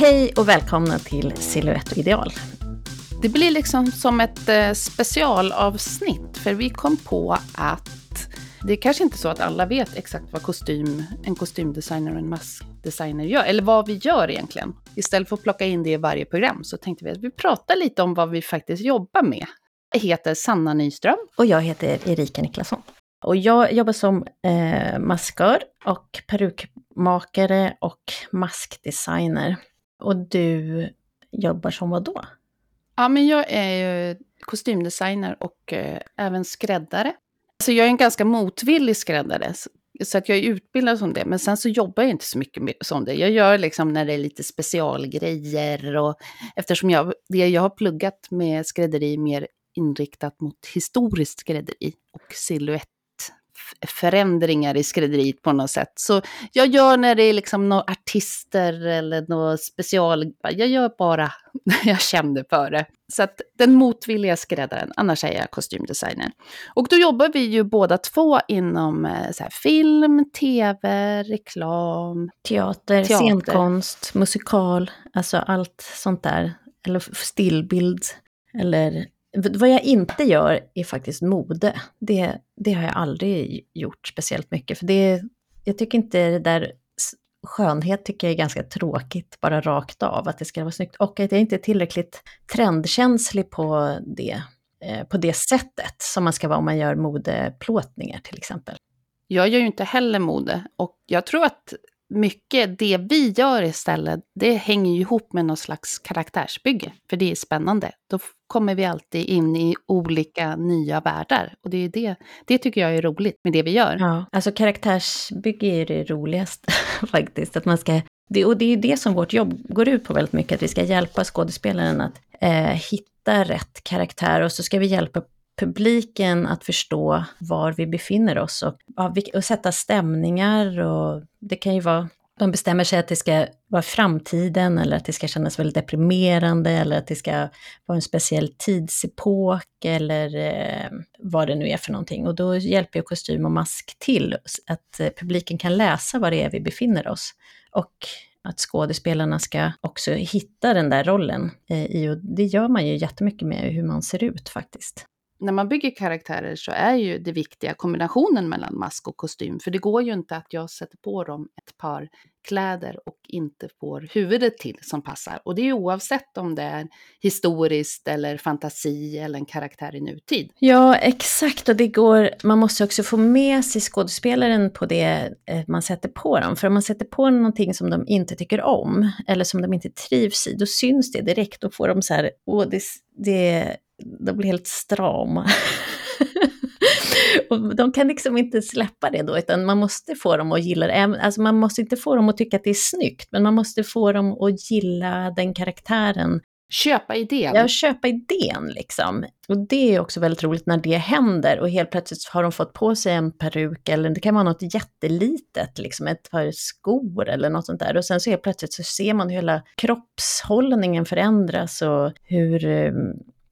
Hej och välkomna till Silhouette och ideal. Det blir liksom som ett eh, specialavsnitt, för vi kom på att det är kanske inte så att alla vet exakt vad kostym, en kostymdesigner och en maskdesigner gör, eller vad vi gör egentligen. Istället för att plocka in det i varje program så tänkte vi att vi pratar lite om vad vi faktiskt jobbar med. Jag heter Sanna Nyström. Och jag heter Erika Niklasson. Och jag jobbar som eh, maskör och perukmakare och maskdesigner. Och du jobbar som vad då? Ja, men jag är ju kostymdesigner och eh, även skräddare. Alltså jag är en ganska motvillig skräddare, så att jag är utbildad som det. Men sen så jobbar jag inte så mycket som det. Jag gör liksom när det är lite specialgrejer och eftersom jag, det jag har pluggat med skrädderi mer inriktat mot historiskt skrädderi och silhuett förändringar i skrädderiet på något sätt. Så jag gör när det är liksom några artister eller något special, jag gör bara när jag känner för det. Så att den motvilliga skräddaren, annars är jag kostymdesigner. Och då jobbar vi ju båda två inom eh, här, film, tv, reklam. Teater, teater, scenkonst, musikal, alltså allt sånt där. Eller stillbild, eller vad jag inte gör är faktiskt mode. Det, det har jag aldrig gjort speciellt mycket. För det, jag tycker inte det där skönhet tycker jag är ganska tråkigt, bara rakt av, att det ska vara snyggt. Och att jag inte är tillräckligt trendkänslig på det, eh, på det sättet som man ska vara om man gör modeplåtningar till exempel. Jag gör ju inte heller mode och jag tror att mycket det vi gör istället, det hänger ju ihop med någon slags karaktärsbygge. För det är spännande. Då kommer vi alltid in i olika nya världar. Och det är det, det tycker jag är roligt med det vi gör. Ja, alltså karaktärsbygge är det roligaste faktiskt. Att man ska, det, och det är det som vårt jobb går ut på väldigt mycket, att vi ska hjälpa skådespelaren att eh, hitta rätt karaktär och så ska vi hjälpa publiken att förstå var vi befinner oss och, och sätta stämningar och det kan ju vara de bestämmer sig att det ska vara framtiden eller att det ska kännas väldigt deprimerande eller att det ska vara en speciell tidsepok eller eh, vad det nu är för någonting. Och då hjälper ju kostym och mask till att eh, publiken kan läsa var det är vi befinner oss. Och att skådespelarna ska också hitta den där rollen eh, i, och det gör man ju jättemycket med hur man ser ut faktiskt när man bygger karaktärer så är ju det viktiga kombinationen mellan mask och kostym. För det går ju inte att jag sätter på dem ett par kläder och inte får huvudet till som passar. Och det är ju oavsett om det är historiskt eller fantasi eller en karaktär i nutid. Ja, exakt. Och det går, man måste också få med sig skådespelaren på det eh, man sätter på dem. För om man sätter på någonting som de inte tycker om eller som de inte trivs i, då syns det direkt. Då får de så här, åh, det, det de blir helt strama. och de kan liksom inte släppa det då, utan man måste få dem att gilla det. Alltså man måste inte få dem att tycka att det är snyggt, men man måste få dem att gilla den karaktären. Köpa idén. Ja, köpa idén liksom. Och det är också väldigt roligt när det händer och helt plötsligt har de fått på sig en peruk eller det kan vara något jättelitet, liksom ett par skor eller något sånt där. Och sen så helt plötsligt så ser man hur hela kroppshållningen förändras och hur eh,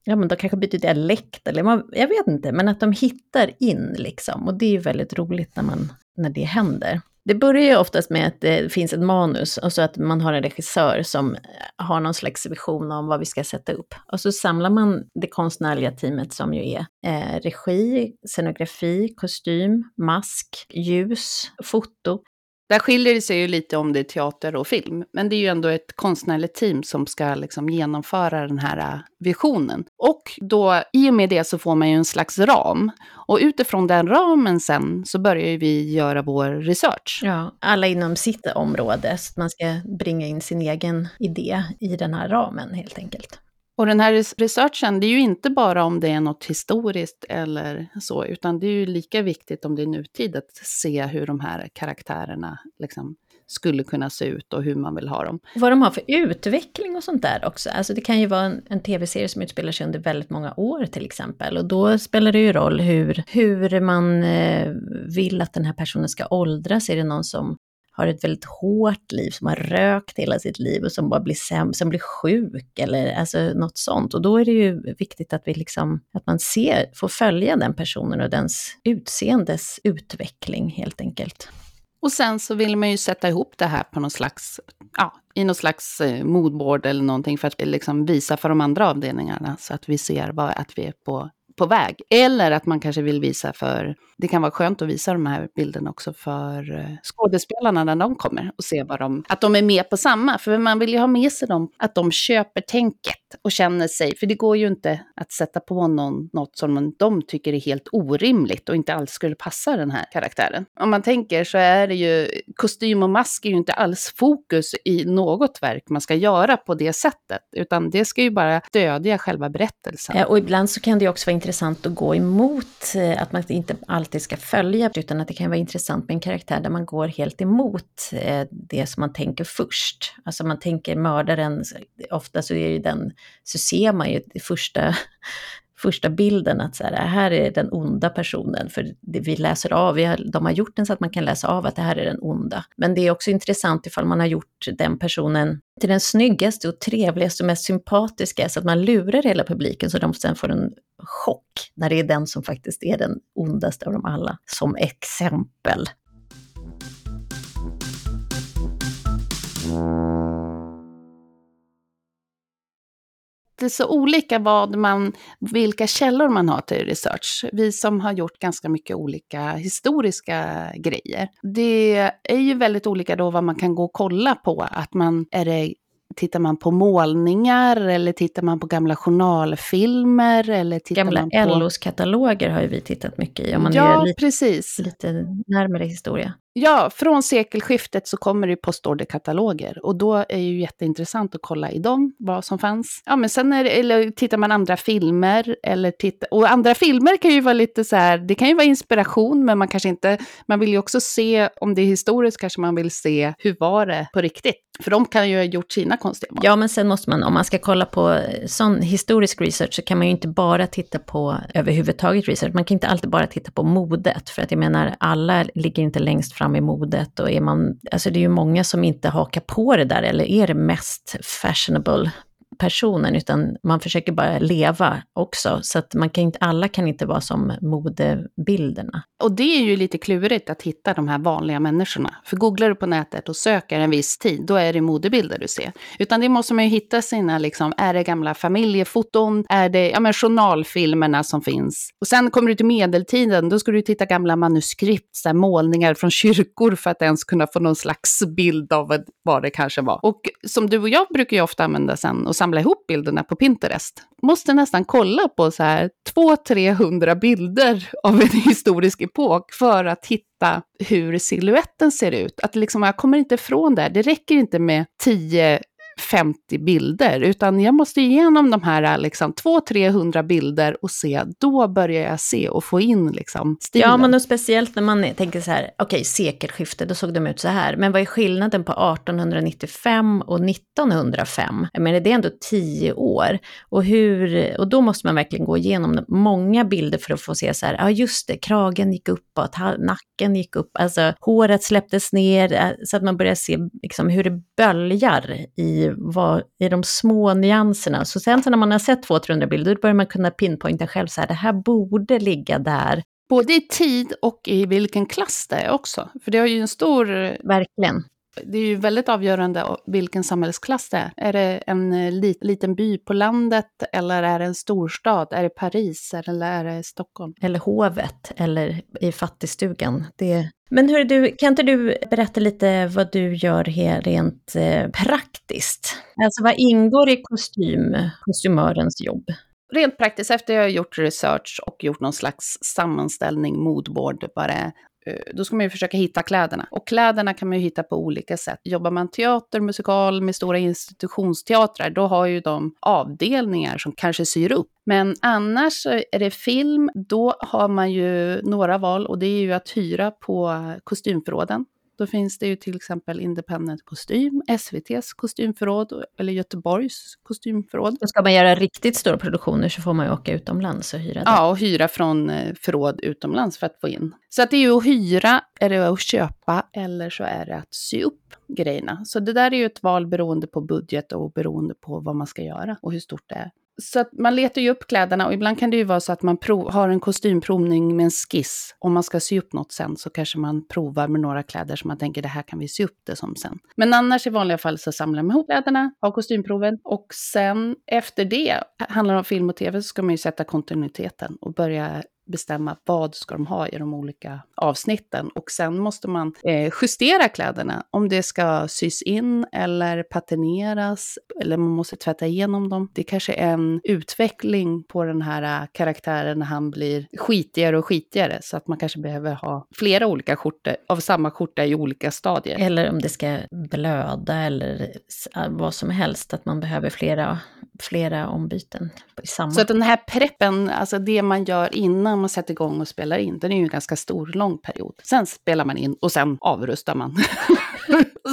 ja men de kanske byter dialekt eller man, jag vet inte, men att de hittar in liksom. Och det är ju väldigt roligt när, man, när det händer. Det börjar ju oftast med att det finns ett manus och så att man har en regissör som har någon slags vision om vad vi ska sätta upp. Och så samlar man det konstnärliga teamet som ju är eh, regi, scenografi, kostym, mask, ljus, foto. Där skiljer det sig ju lite om det är teater och film, men det är ju ändå ett konstnärligt team som ska liksom genomföra den här äh, visionen. Och då, i och med det så får man ju en slags ram. Och utifrån den ramen sen så börjar vi göra vår research. Ja, alla inom sitt område, så man ska bringa in sin egen idé i den här ramen helt enkelt. Och den här researchen, det är ju inte bara om det är något historiskt eller så, utan det är ju lika viktigt om det är nutid att se hur de här karaktärerna liksom skulle kunna se ut och hur man vill ha dem. Vad de har för utveckling och sånt där också. Alltså det kan ju vara en, en tv-serie som utspelar sig under väldigt många år till exempel. Och då spelar det ju roll hur, hur man eh, vill att den här personen ska åldras. Är det någon som har ett väldigt hårt liv, som har rökt hela sitt liv och som bara blir sämre, som blir sjuk eller alltså något sånt. Och då är det ju viktigt att vi liksom, att man ser, får följa den personen och dens utseendes utveckling helt enkelt. Och sen så vill man ju sätta ihop det här på någon slags ja, i någon slags eh, moodboard eller någonting för att liksom visa för de andra avdelningarna så att vi ser vad, att vi är på på väg. Eller att man kanske vill visa för, det kan vara skönt att visa de här bilderna också för eh, skådespelarna när de kommer och se vad de, att de är med på samma. För man vill ju ha med sig dem, att de köper tänket och känner sig, för det går ju inte att sätta på någon något som de tycker är helt orimligt och inte alls skulle passa den här karaktären. Om man tänker så är det ju, kostym och mask är ju inte alls fokus i något verk man ska göra på det sättet, utan det ska ju bara stödja själva berättelsen. Ja, och ibland så kan det ju också vara intressant att gå emot, eh, att man inte alltid ska följa, utan att det kan vara intressant med en karaktär där man går helt emot eh, det som man tänker först. Alltså man tänker mördaren, ofta så är ju den, så ser man ju det första första bilden att så här, här är den onda personen, för det vi läser av, vi har, de har gjort den så att man kan läsa av att det här är den onda. Men det är också intressant ifall man har gjort den personen till den snyggaste och trevligaste och mest sympatiska, så att man lurar hela publiken så de sen får en chock när det är den som faktiskt är den ondaste av dem alla, som exempel. det är så olika vad man, vilka källor man har till research. Vi som har gjort ganska mycket olika historiska grejer. Det är ju väldigt olika då vad man kan gå och kolla på. Att man, är det Tittar man på målningar eller tittar man på gamla journalfilmer? Eller tittar gamla man på... LOs kataloger har ju vi tittat mycket i, om man ja, är lite, precis. lite närmare historia. Ja, från sekelskiftet så kommer det postorderkataloger och då är det ju jätteintressant att kolla i dem vad som fanns. Ja, men sen är det, eller tittar man andra filmer eller titta, och andra filmer kan ju vara lite så här, det kan ju vara inspiration, men man kanske inte, man vill ju också se, om det är historiskt kanske man vill se, hur var det på riktigt? För de kan ju ha gjort sina konstiga mål. Ja, men sen måste man, om man ska kolla på sån historisk research, så kan man ju inte bara titta på överhuvudtaget research. Man kan inte alltid bara titta på modet, för att jag menar, alla ligger inte längst fram i modet och är man, alltså det är ju många som inte hakar på det där eller är det mest fashionable? Personen, utan man försöker bara leva också. Så att man kan inte, alla kan inte vara som modebilderna. Och det är ju lite klurigt att hitta de här vanliga människorna. För googlar du på nätet och söker en viss tid, då är det modebilder du ser. Utan det måste man ju hitta sina, liksom, är det gamla familjefoton, är det ja, men journalfilmerna som finns. Och sen kommer du till medeltiden, då ska du titta gamla manuskript, så här, målningar från kyrkor för att ens kunna få någon slags bild av vad det kanske var. Och som du och jag brukar ju ofta använda sen och samla ihop bilderna på Pinterest. Måste nästan kolla på så här 200-300 bilder av en historisk epok för att hitta hur siluetten ser ut. Att liksom, jag kommer inte ifrån det. Det räcker inte med 10 50 bilder, utan jag måste igenom de här liksom 200-300 bilder och se, då börjar jag se och få in liksom stilen. Ja, men och speciellt när man tänker så här, okej, okay, sekelskiftet, då såg de ut så här, men vad är skillnaden på 1895 och 1905? Jag menar, det är ändå tio år. Och, hur, och då måste man verkligen gå igenom många bilder för att få se så här, ja just det, kragen gick uppåt, nacken gick upp, alltså håret släpptes ner, eh, så att man börjar se liksom, hur det böljar i vad, i de små nyanserna. Så sen så när man har sett 200-300 bilder, då börjar man kunna pinpointa själv så här, det här borde ligga där. Både i tid och i vilken klass det är också. För det har ju en stor... Verkligen. Det är ju väldigt avgörande vilken samhällsklass det är. Är det en eh, liten by på landet eller är det en storstad? Är det Paris eller är det Stockholm? Eller hovet eller i fattigstugan. Det... Men hur du, kan inte du berätta lite vad du gör här rent eh, praktiskt? Alltså vad ingår i kostym, kostymörens jobb? Rent praktiskt, efter jag har gjort research och gjort någon slags sammanställning, moodboard, vad det Eh, då ska man ju försöka hitta kläderna. Och kläderna kan man ju hitta på olika sätt. Jobbar man teater, musikal med stora institutionsteatrar, då har ju de avdelningar som kanske syr upp. Men annars är det film, då har man ju några val och det är ju att hyra på kostymförråden. Då finns det ju till exempel Independent Kostym, SVTs kostymförråd eller Göteborgs kostymförråd. Och ska man göra riktigt stora produktioner så får man ju åka utomlands och hyra det. Ja, och hyra från eh, förråd utomlands för att få in. Så att det är ju att hyra, är det att köpa eller så är det att sy upp grejerna. Så det där är ju ett val beroende på budget och beroende på vad man ska göra och hur stort det är. Så att man letar ju upp kläderna och ibland kan det ju vara så att man prov, har en kostymprovning med en skiss. Om man ska sy upp något sen så kanske man provar med några kläder som man tänker det här kan vi sy upp det som sen. Men annars i vanliga fall så samlar man ihop kläderna, har kostymproven och sen efter det, handlar det om film och tv, så ska man ju sätta kontinuiteten och börja bestämma vad ska de ha i de olika avsnitten. Och sen måste man eh, justera kläderna, om det ska sys in eller patineras, eller man måste tvätta igenom dem. Det kanske är en utveckling på den här eh, karaktären när han blir skitigare och skitigare, så att man kanske behöver ha flera olika skjortor av samma skjorta i olika stadier. Eller om det ska blöda eller eh, vad som helst, att man behöver flera, flera ombyten. I samma. Så att den här preppen, alltså det man gör innan man sätter igång och spelar in, den är ju en ganska stor, lång period. Sen spelar man in och sen avrustar man.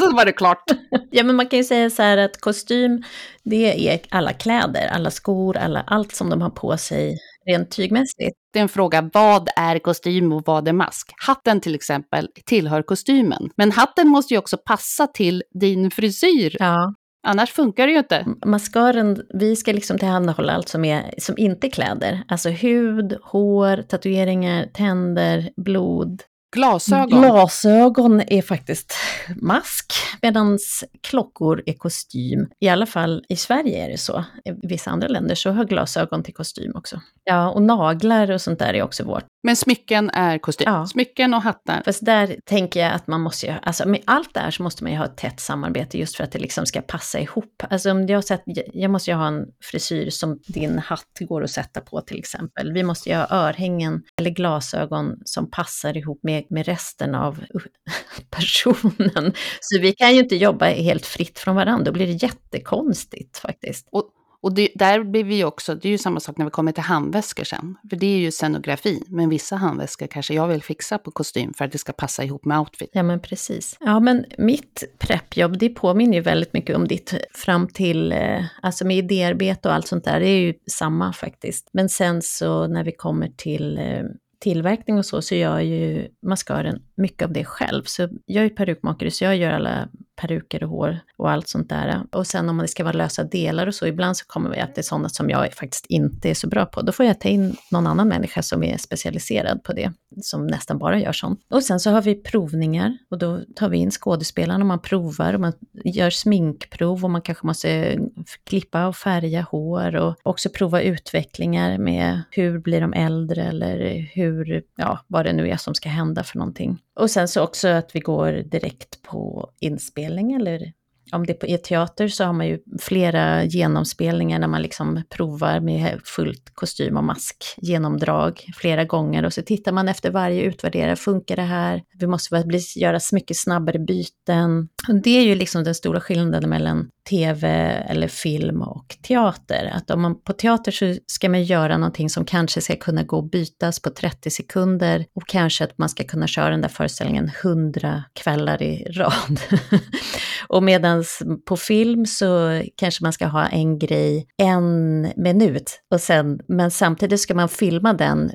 sen var det klart. ja, men man kan ju säga så här att kostym, det är alla kläder, alla skor, alla, allt som de har på sig rent tygmässigt. Det är en fråga, vad är kostym och vad är mask? Hatten till exempel tillhör kostymen, men hatten måste ju också passa till din frisyr. Ja. Annars funkar det ju inte. Maskören, vi ska liksom tillhandahålla allt som, är, som inte är kläder. Alltså hud, hår, tatueringar, tänder, blod. Glasögon. Glasögon är faktiskt mask, medan klockor är kostym. I alla fall i Sverige är det så. I vissa andra länder så har glasögon till kostym också. Ja, och naglar och sånt där är också vårt. Men smycken är kostym? Ja. Smycken och hattar? Fast där tänker jag att man måste ju, alltså med allt det här så måste man ju ha ett tätt samarbete just för att det liksom ska passa ihop. Alltså om jag, sett, jag måste ju ha en frisyr som din hatt går att sätta på till exempel. Vi måste ju ha örhängen eller glasögon som passar ihop med, med resten av personen. Så vi kan ju inte jobba helt fritt från varandra, då blir det jättekonstigt faktiskt. Och och det, där blir vi också, det är ju samma sak när vi kommer till handväskor sen. För det är ju scenografi, men vissa handväskor kanske jag vill fixa på kostym för att det ska passa ihop med outfit. Ja men precis. Ja men mitt preppjobb, det påminner ju väldigt mycket om ditt fram till, eh, alltså med idéarbete och allt sånt där, det är ju samma faktiskt. Men sen så när vi kommer till eh, tillverkning och så, så gör ju maskören mycket av det själv. Så jag är perukmakare, så jag gör alla peruker och hår och allt sånt där. Och sen om det ska vara lösa delar och så, ibland så kommer vi att det är sådana som jag faktiskt inte är så bra på. Då får jag ta in någon annan människa som är specialiserad på det, som nästan bara gör sånt. Och sen så har vi provningar och då tar vi in skådespelarna och man provar och man gör sminkprov och man kanske måste klippa och färga hår och också prova utvecklingar med hur blir de äldre eller hur, ja, vad det nu är som ska hända för någonting. Och sen så också att vi går direkt på inspelning eller om det är på e-teater så har man ju flera genomspelningar när man liksom provar med fullt kostym och mask, genomdrag flera gånger och så tittar man efter varje utvärderare, funkar det här? Vi måste göra mycket snabbare byten. Det är ju liksom den stora skillnaden mellan tv eller film och teater. Att om man på teater så ska man göra någonting som kanske ska kunna gå och bytas på 30 sekunder och kanske att man ska kunna köra den där föreställningen 100 kvällar i rad. och medan på film så kanske man ska ha en grej en minut och sen, men samtidigt ska man filma den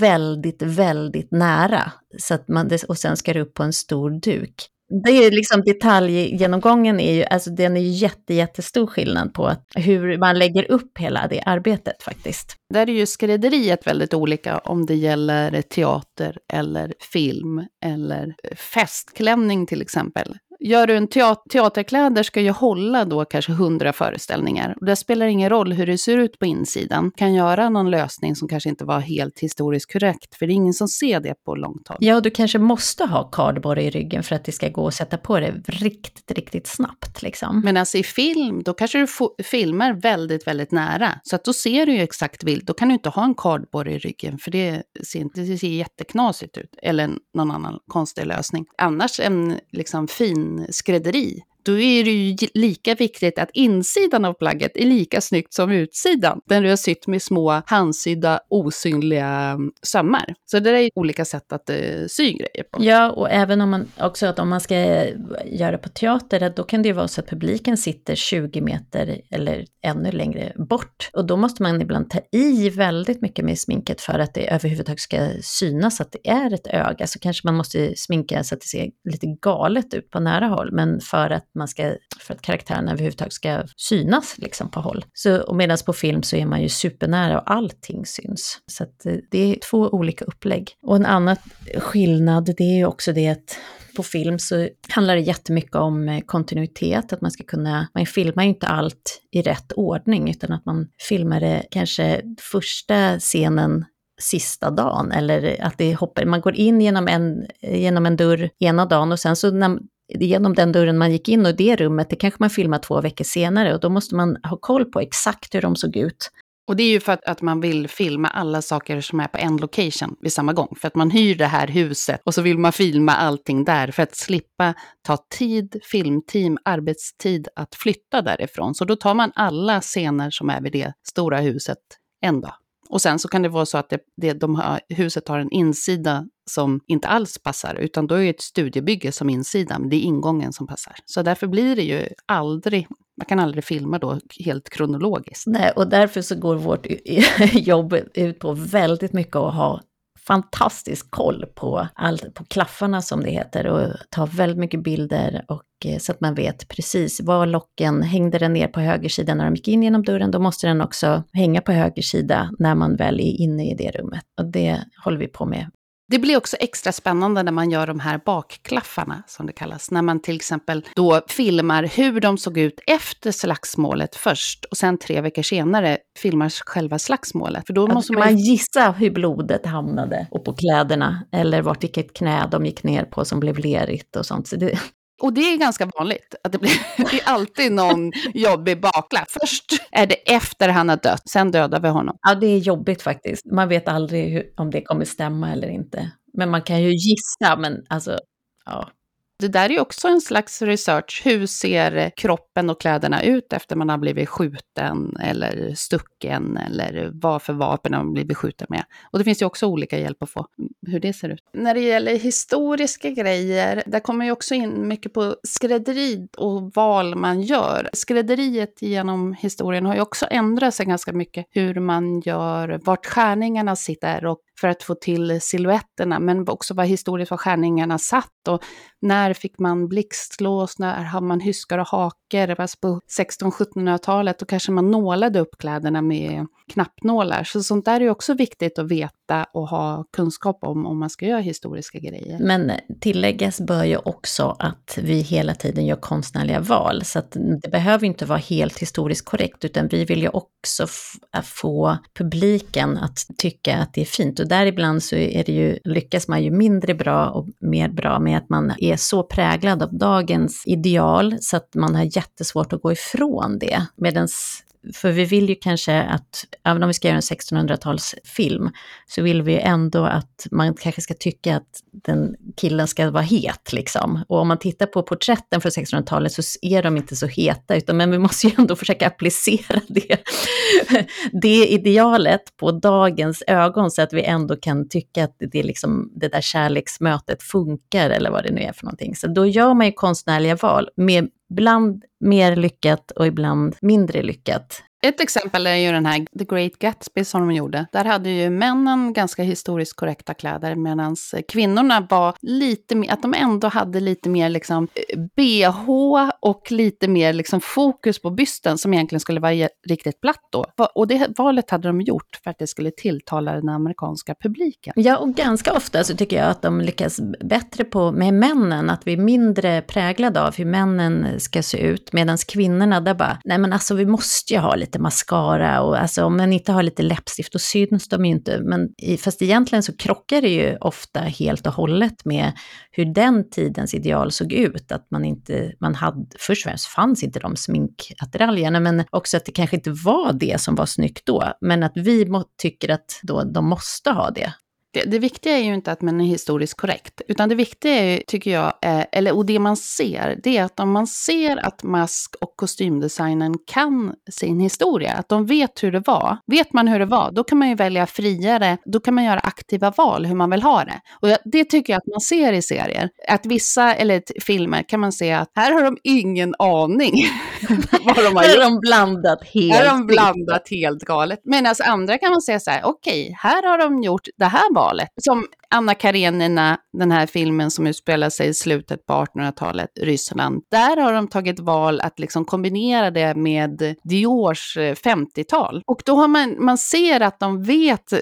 väldigt, väldigt nära. Så att man, och sen ska det upp på en stor duk. Det är liksom detaljgenomgången är ju, alltså den är ju jätte, jättestor skillnad på hur man lägger upp hela det arbetet faktiskt. Där är ju skrädderiet väldigt olika om det gäller teater eller film eller festklänning till exempel. Gör du en teater, teaterkläder ska ju hålla då kanske hundra föreställningar. Och det spelar ingen roll hur det ser ut på insidan. Kan göra någon lösning som kanske inte var helt historiskt korrekt, för det är ingen som ser det på långt håll. Ja, och du kanske måste ha kardborre i ryggen för att det ska gå att sätta på det riktigt, riktigt snabbt. Liksom. Men alltså i film, då kanske du filmar väldigt, väldigt nära. Så att då ser du ju exakt vilt. Då kan du inte ha en kardborre i ryggen, för det ser, inte, det ser jätteknasigt ut. Eller någon annan konstig lösning. Annars en liksom fin skrädderi då är det ju lika viktigt att insidan av plagget är lika snyggt som utsidan. Den du har sytt med små handsydda osynliga mm, sömmar. Så det är olika sätt att uh, sy grejer på. Ja, och även om man också att om man ska eh, göra på teater, då kan det ju vara så att publiken sitter 20 meter eller ännu längre bort. Och då måste man ibland ta i väldigt mycket med sminket för att det överhuvudtaget ska synas att det är ett öga. Så kanske man måste sminka så att det ser lite galet ut på nära håll, men för att man ska, för att karaktärerna överhuvudtaget ska synas liksom på håll. Så, och medan på film så är man ju supernära och allting syns. Så att eh, det är två olika upplägg. Och en annan skillnad, det är ju också det att på film så handlar det jättemycket om eh, kontinuitet, att man ska kunna, man filmar ju inte allt i rätt ordning, utan att man filmar det kanske första scenen sista dagen, eller att det hoppar, man går in genom en, genom en dörr ena dagen och sen så när, genom den dörren man gick in och det rummet, det kanske man filmar två veckor senare och då måste man ha koll på exakt hur de såg ut. Och det är ju för att, att, man vill filma alla saker som är på en location vid samma gång. För att man hyr det här huset och så vill man filma allting där för att slippa ta tid, filmteam, arbetstid att flytta därifrån. Så då tar man alla scener som är vid det stora huset en dag. Och sen så kan det vara så att det, det, de har, huset har en insida som inte alls passar, utan då är det ett studiebygge som insida, men det är ingången som passar. Så därför blir det ju aldrig, man kan aldrig filma då helt kronologiskt. Nej, och därför så går vårt jobb ut på väldigt mycket att ha fantastisk koll på, all, på klaffarna som det heter och tar väldigt mycket bilder och eh, så att man vet precis var locken, hängde den ner på höger sida när de gick in genom dörren, då måste den också hänga på höger sida när man väl är inne i det rummet. Och det håller vi på med det blir också extra spännande när man gör de här bakklaffarna, som det kallas. När man till exempel då filmar hur de såg ut efter slagsmålet först och sen tre veckor senare filmar själva slagsmålet. För då måste man, man gissa hur blodet hamnade och på kläderna eller vart vilket knä de gick ner på som blev lerigt och sånt. Så det, och det är ganska vanligt, att det, blir, det är alltid någon jobbig baklapp. Först är det efter han har dött, sen dödar vi honom. Ja, det är jobbigt faktiskt. Man vet aldrig hur, om det kommer stämma eller inte. Men man kan ju gissa, men alltså, ja. Det där är också en slags research. Hur ser eh, kroppen och kläderna ut efter man har blivit skjuten eller stucken eller vad för vapen man blivit skjuten med? Och det finns ju också olika hjälp att få hur det ser ut. När det gäller historiska grejer, där kommer ju också in mycket på skrädderi och val man gör. Skrädderiet genom historien har ju också ändrat sig ganska mycket. Hur man gör, vart skärningarna sitter och för att få till siluetterna, men också vad historiskt var skärningarna satt och när fick man blixtlås, när hade man hyskar och haker, alltså på 1600-1700-talet, då kanske man nålade upp kläderna med knappnålar. Så sånt där är också viktigt att veta och ha kunskap om, om man ska göra historiska grejer. Men tilläggas bör ju också att vi hela tiden gör konstnärliga val, så att det behöver inte vara helt historiskt korrekt, utan vi vill ju också få publiken att tycka att det är fint. Och däribland så är det ju, lyckas man ju mindre bra och mer bra med att man är så präglad av dagens ideal så att man har jättesvårt att gå ifrån det. Medans, för vi vill ju kanske att, även om vi ska göra en 1600-talsfilm, så vill vi ändå att man kanske ska tycka att den killen ska vara het liksom. Och om man tittar på porträtten från 1600-talet så är de inte så heta, utan men vi måste ju ändå försöka applicera det, det idealet på dagens ögon så att vi ändå kan tycka att det, liksom, det där kärleksmötet funkar eller vad det nu är för någonting. Så då gör man ju konstnärliga val med ibland mer lyckat och ibland mindre lyckat. Ett exempel är ju den här The Great Gatsby som de gjorde. Där hade ju männen ganska historiskt korrekta kläder medan kvinnorna var lite mer, att de ändå hade lite mer liksom eh, bh och lite mer liksom fokus på bysten som egentligen skulle vara riktigt platt då. Och det valet hade de gjort för att det skulle tilltala den amerikanska publiken. Ja, och ganska ofta så tycker jag att de lyckas bättre på med männen, att vi är mindre präglade av hur männen ska se ut, medan kvinnorna där bara, nej men alltså vi måste ju ha lite lite mascara och alltså om man inte har lite läppstift då syns de ju inte. Men fast egentligen så krockar det ju ofta helt och hållet med hur den tidens ideal såg ut. Att man inte, man hade, först och främst fanns inte de sminkattiraljerna, men också att det kanske inte var det som var snyggt då. Men att vi må, tycker att då de måste ha det viktiga. Det viktiga är ju inte att man är historiskt korrekt, utan det viktiga är, tycker jag, eh, eller, och det man ser, det är att om man ser att mask och kostymdesignen kan sin historia, att de vet hur det var. Vet man hur det var, då kan man ju välja friare, då kan man göra aktiva val hur man vill ha det. Och det tycker jag att man ser i serier. Att vissa, eller filmer, kan man se att här har de ingen aning vad de har gjort. Här har de blandat helt. Här har de blandat helt galet. Medan andra kan man säga så här, okej, okay, här har de gjort det här valet, 1800-talet. Som Anna Karenina, den här filmen som utspelar sig i slutet på 1800-talet, Ryssland. Där har de tagit val att liksom kombinera det med Diors eh, 50-tal. Och då har man, man ser att de vet,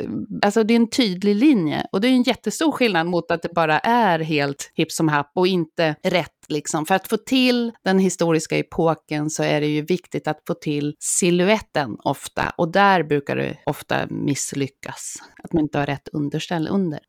alltså det är en tydlig linje. Och det är en jättestor skillnad mot att det bara är helt hipp som happ och inte rätt Liksom. För att få till den historiska epoken så är det ju viktigt att få till siluetten ofta. Och där brukar det ofta misslyckas. Att man inte har rätt underställ under.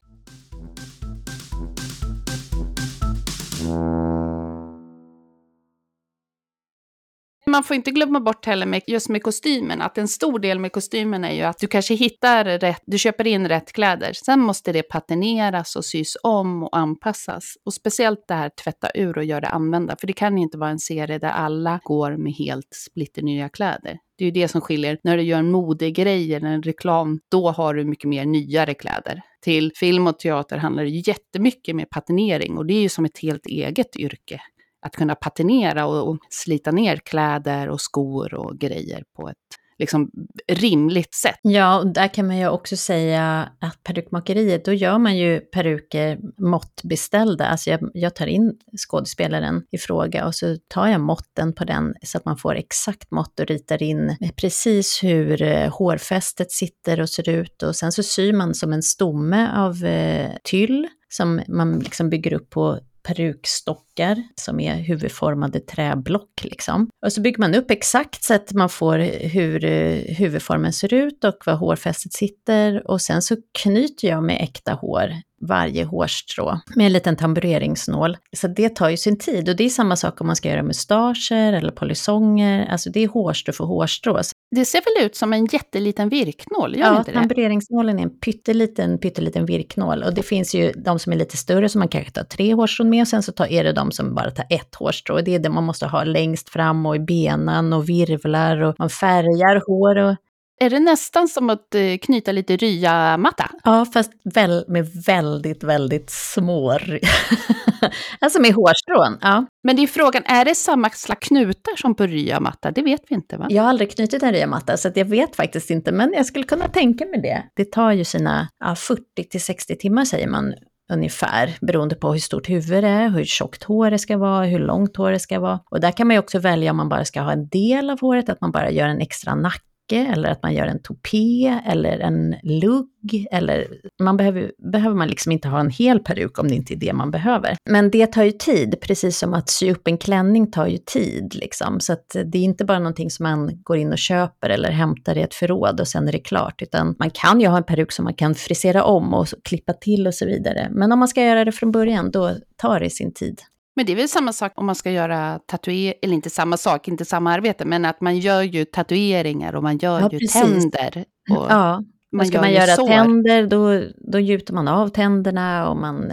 Man får inte glömma bort heller med, just med kostymen, att en stor del med kostymen är ju att du kanske hittar rätt, du köper in rätt kläder. Sen måste det patineras och sys om och anpassas. Och speciellt det här tvätta ur och göra använda, för det kan ju inte vara en serie där alla går med helt splitternya kläder. Det är ju det som skiljer. När du gör en modegrej eller en reklam, då har du mycket mer nyare kläder. Till film och teater handlar det jättemycket med patinering och det är ju som ett helt eget yrke att kunna patinera och, och slita ner kläder och skor och grejer på ett liksom rimligt sätt. Ja, och där kan man ju också säga att perukmakeriet, då gör man ju peruker måttbeställda. Alltså jag, jag, tar in skådespelaren i fråga och så tar jag måtten på den så att man får exakt mått och ritar in precis hur eh, hårfästet sitter och ser ut och sen så syr man som en stomme av eh, tyll som man liksom bygger upp på perukstockar som är huvudformade träblock. Liksom. Och så bygger man upp exakt så att man får hur eh, huvudformen ser ut och var hårfästet sitter. Och sen så knyter jag med äkta hår varje hårstrå med en liten tambureringsnål. Så det tar ju sin tid och det är samma sak om man ska göra mustascher eller polisonger, Alltså det är hårstrå för hårstrå. Det ser väl ut som en jätteliten virknål? Gör ja, inte det? tambureringsnålen är en pytteliten, pytteliten virknål. Och det finns ju de som är lite större som man kanske tar tre hårstrån med och sen så tar, är det de som bara tar ett hårstrå. Och det är det man måste ha längst fram och i benen och virvlar och man färgar hår. Och, är det nästan som att eh, knyta lite ryamatta? Ja, fast väl, med väldigt, väldigt små... alltså med hårstrån. Ja. Men det är frågan, är det samma slags knutar som på ryamatta? Det vet vi inte va? Jag har aldrig knutit en ryamatta, så jag vet faktiskt inte. Men jag skulle kunna tänka mig det. Det tar ju sina ja, 40 till 60 timmar säger man ungefär, beroende på hur stort huvud det är, hur tjockt hår det ska vara, hur långt hår det ska vara. Och där kan man ju också välja om man bara ska ha en del av håret, att man bara gör en extra nacke eller att man gör en topé eller en lugg. Eller man behöver, behöver man liksom inte ha en hel peruk om det inte är det man behöver. Men det tar ju tid, precis som att sy upp en klänning tar ju tid. Liksom. Så att det är inte bara någonting som man går in och köper eller hämtar i ett förråd och sen är det klart. Utan man kan ju ha en peruk som man kan frisera om och klippa till och så vidare. Men om man ska göra det från början, då tar det sin tid. Men det är väl samma sak om man ska göra tatueringar, eller inte samma sak, inte samma arbete, men att man gör ju tatueringar och man gör ja, ju precis. tänder. Och ja, man ska man göra sår. tänder, då, då gjuter man av tänderna och man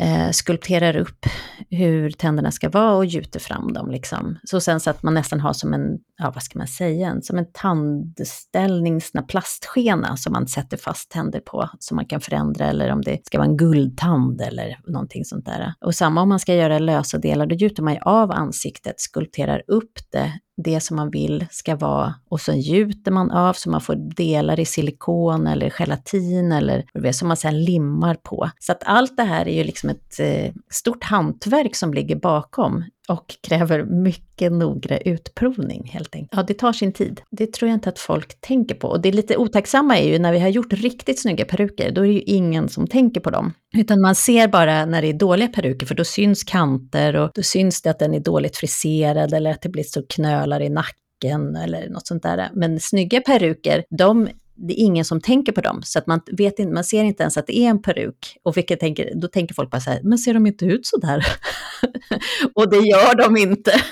eh, skulpterar upp hur tänderna ska vara och gjuter fram dem. Liksom. Så sen så att man nästan har som en, ja vad ska man säga, som en tandställning, plastskena som man sätter fast tänder på, som man kan förändra, eller om det ska vara en guldtand eller någonting sånt där. Och samma om man ska göra lösa delar, då gjuter man ju av ansiktet, skulpterar upp det det som man vill ska vara och så gjuter man av så man får delar i silikon eller gelatin eller det som man sedan limmar på. Så att allt det här är ju liksom ett eh, stort hantverk som ligger bakom och kräver mycket noggrann utprovning helt enkelt. Ja, det tar sin tid. Det tror jag inte att folk tänker på. Och det lite otacksamma är ju när vi har gjort riktigt snygga peruker, då är det ju ingen som tänker på dem. Utan man ser bara när det är dåliga peruker, för då syns kanter och då syns det att den är dåligt friserad eller att det blir så knölar i nacken eller något sånt där. Men snygga peruker, de det är ingen som tänker på dem, så att man, vet inte, man ser inte ens att det är en peruk. Och vilket tänker, då tänker folk bara så här, men ser de inte ut så där? och det gör de inte.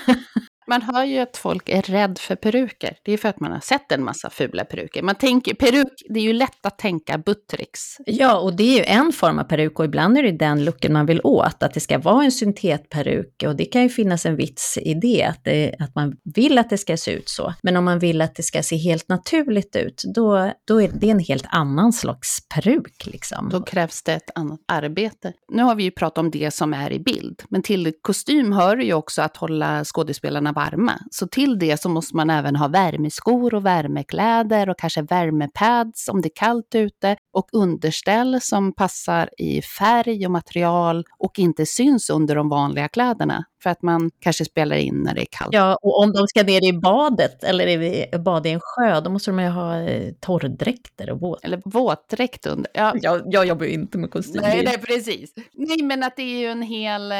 Man hör ju att folk är rädd för peruker. Det är för att man har sett en massa fula peruker. Man tänker, peruk, det är ju lätt att tänka Buttericks. Ja, och det är ju en form av peruk och ibland är det den looken man vill åt, att det ska vara en syntetperuk. Och det kan ju finnas en vits i det att, det, att man vill att det ska se ut så. Men om man vill att det ska se helt naturligt ut, då, då är det en helt annan slags peruk. Liksom. Då krävs det ett annat arbete. Nu har vi ju pratat om det som är i bild, men till kostym hör ju också att hålla skådespelarna varma. Så till det så måste man även ha värmeskor och värmekläder och kanske värmepads om det är kallt ute och underställ som passar i färg och material och inte syns under de vanliga kläderna för att man kanske spelar in när det är kallt. Ja, och om de ska ner i badet eller bada i en sjö, då måste de ju ha eh, torrdräkter och våt. Eller våtdräkt under. Ja. Jag, jag jobbar ju inte med kostym. Nej, nej, precis. Nej, men att det är ju en hel, eh,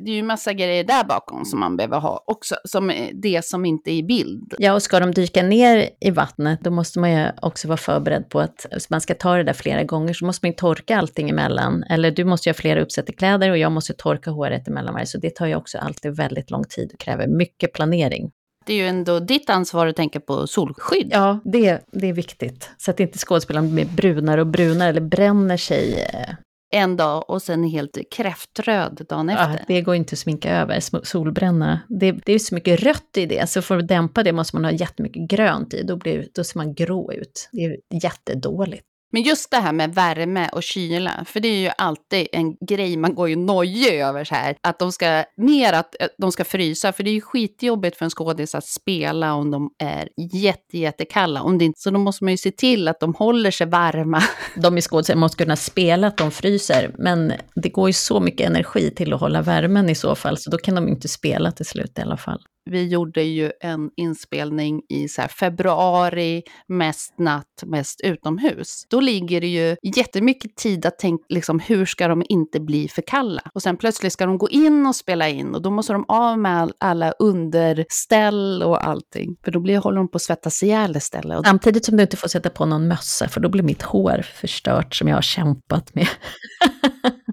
det är ju massa grejer där bakom som man behöver ha också, som det som inte är i bild. Ja, och ska de dyka ner i vattnet, då måste man ju också vara förberedd på att man ska ta det där flera gånger, så måste man ju torka allting emellan. Eller du måste ju ha flera uppsättarkläder och jag måste torka håret emellan varje, så det tar ju också alltid väldigt lång tid och kräver mycket planering. Det är ju ändå ditt ansvar att tänka på solskydd. Ja, det, det är viktigt. Så att inte skådespelaren blir brunare och brunare eller bränner sig. En dag och sen helt kräftröd dagen efter. Ja, det går inte att sminka över, solbränna. Det, det är så mycket rött i det, så för att dämpa det måste man ha jättemycket grönt i. Då, blir, då ser man grå ut. Det är jättedåligt. Men just det här med värme och kyla, för det är ju alltid en grej man går ju nojig över så här. Att de ska, mer att eh, de ska frysa, för det är ju skitjobbigt för en skådis att spela om de är jätte, jättekalla. Om det inte, så då måste man ju se till att de håller sig varma. De i skådespelare måste kunna spela att de fryser, men det går ju så mycket energi till att hålla värmen i så fall, så då kan de inte spela till slut i alla fall vi gjorde ju en inspelning i så februari, mest natt, mest utomhus. Då ligger det ju jättemycket tid att tänka, liksom, hur ska de inte bli för kalla? Och sen plötsligt ska de gå in och spela in och då måste de av med alla underställ och allting. För då blir, håller de på att svettas ihjäl istället. Samtidigt som du inte får sätta på någon mössa, för då blir mitt hår förstört som jag har kämpat med.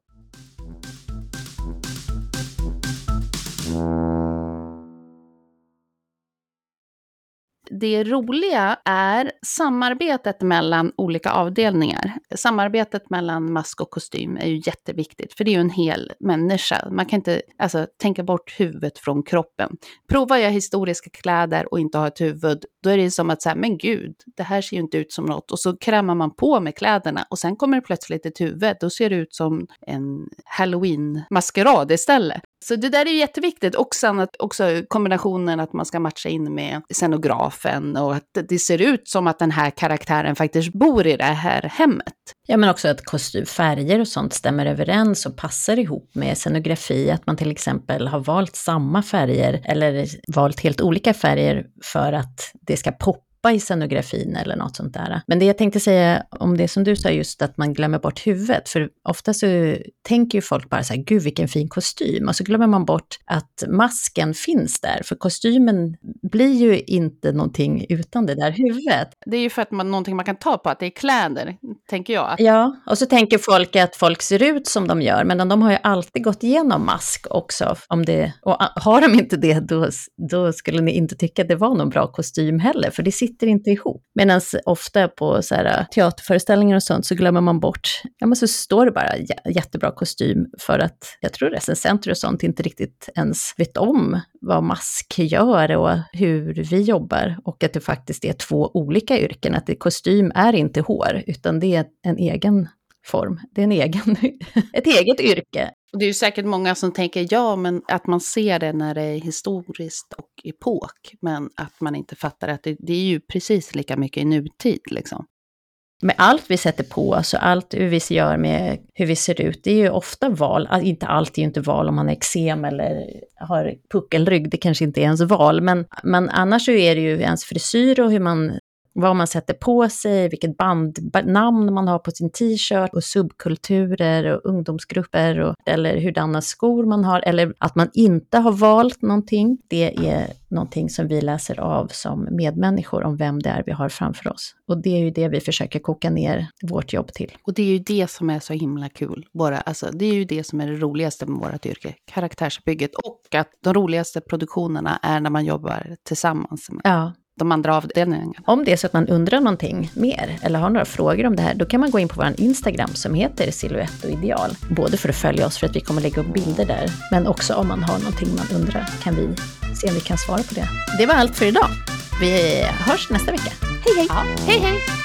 det roliga är samarbetet mellan olika avdelningar. Samarbetet mellan mask och kostym är ju jätteviktigt, för det är ju en hel människa. Man kan inte alltså, tänka bort huvudet från kroppen. Provar jag historiska kläder och inte har ett huvud, då är det som att säga, men gud, det här ser ju inte ut som något. Och så krämar man på med kläderna och sen kommer det plötsligt ett huvud. Då ser det ut som en halloween-maskerad istället. Så det där är jätteviktigt. Och sen att också kombinationen att man ska matcha in med scenografen och att det ser ut som att den här karaktären faktiskt bor i det här hemmet. Ja, men också att kostymfärger och sånt stämmer överens och passar ihop med scenografi. Att man till exempel har valt samma färger eller valt helt olika färger för att det ska poppa i scenografin eller något sånt där. Men det jag tänkte säga om det som du sa, just att man glömmer bort huvudet, för ofta så tänker ju folk bara så här, gud vilken fin kostym, och så glömmer man bort att masken finns där, för kostymen blir ju inte någonting utan det där huvudet. Det är ju för att man någonting man kan ta på, att det är kläder, tänker jag. Ja, och så tänker folk att folk ser ut som de gör, men de har ju alltid gått igenom mask också. Om det, och har de inte det, då, då skulle ni inte tycka att det var någon bra kostym heller, för det sitter sitter inte ihop. Medan ofta på så här, äh, teaterföreställningar och sånt så glömmer man bort, ja men så står det bara jättebra kostym för att jag tror recensenter och sånt inte riktigt ens vet om vad mask gör och hur vi jobbar och att det faktiskt är två olika yrken, att det, kostym är inte hår utan det är en egen form. Det är en egen, ett eget yrke. Det är ju säkert många som tänker ja, men att man ser det när det är historiskt och epok, men att man inte fattar att det, det är ju precis lika mycket i nutid. Liksom. Med allt vi sätter på oss och allt hur vi gör med hur vi ser ut, det är ju ofta val, inte allt är ju inte val om man har eksem eller har puckelrygg, det kanske inte är ens val, men, men annars så är det ju ens frisyr och hur man vad man sätter på sig, vilket bandnamn man har på sin t-shirt och subkulturer och ungdomsgrupper och, eller hurdana skor man har eller att man inte har valt någonting. Det är någonting som vi läser av som medmänniskor om vem det är vi har framför oss. Och det är ju det vi försöker koka ner vårt jobb till. Och det är ju det som är så himla kul. Bara, alltså, det är ju det som är det roligaste med vårt yrke, karaktärsbygget och att de roligaste produktionerna är när man jobbar tillsammans. Med. Ja, de andra avdelningarna. Om det är så att man undrar någonting mer eller har några frågor om det här, då kan man gå in på vår Instagram som heter Silhouette och ideal. Både för att följa oss för att vi kommer lägga upp bilder där, men också om man har någonting man undrar kan vi se om vi kan svara på det. Det var allt för idag. Vi hörs nästa vecka. Hej hej! Ja, hej hej!